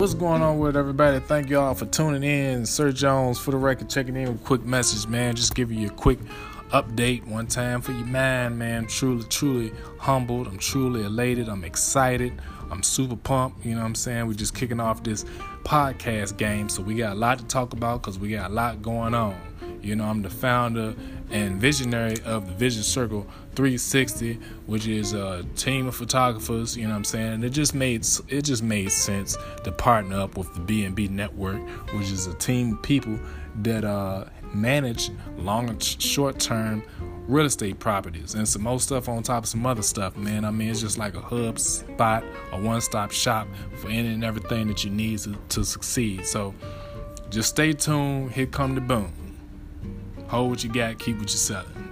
What's going on with everybody? Thank y'all for tuning in. Sir Jones for the record, checking in with a quick message, man. Just giving you a quick update one time for your mind, man. Truly, truly humbled. I'm truly elated. I'm excited. I'm super pumped. You know what I'm saying? We're just kicking off this podcast game. So we got a lot to talk about because we got a lot going on. You know, I'm the founder and visionary of the Vision Circle 360, which is a team of photographers. You know what I'm saying? And it just made it just made sense to partner up with the B&B Network, which is a team of people that uh, manage long and short term real estate properties and some more stuff on top of some other stuff, man. I mean, it's just like a hub spot, a one stop shop for any and everything that you need to, to succeed. So just stay tuned. Here come the boom. Hold what you got, keep what you're selling.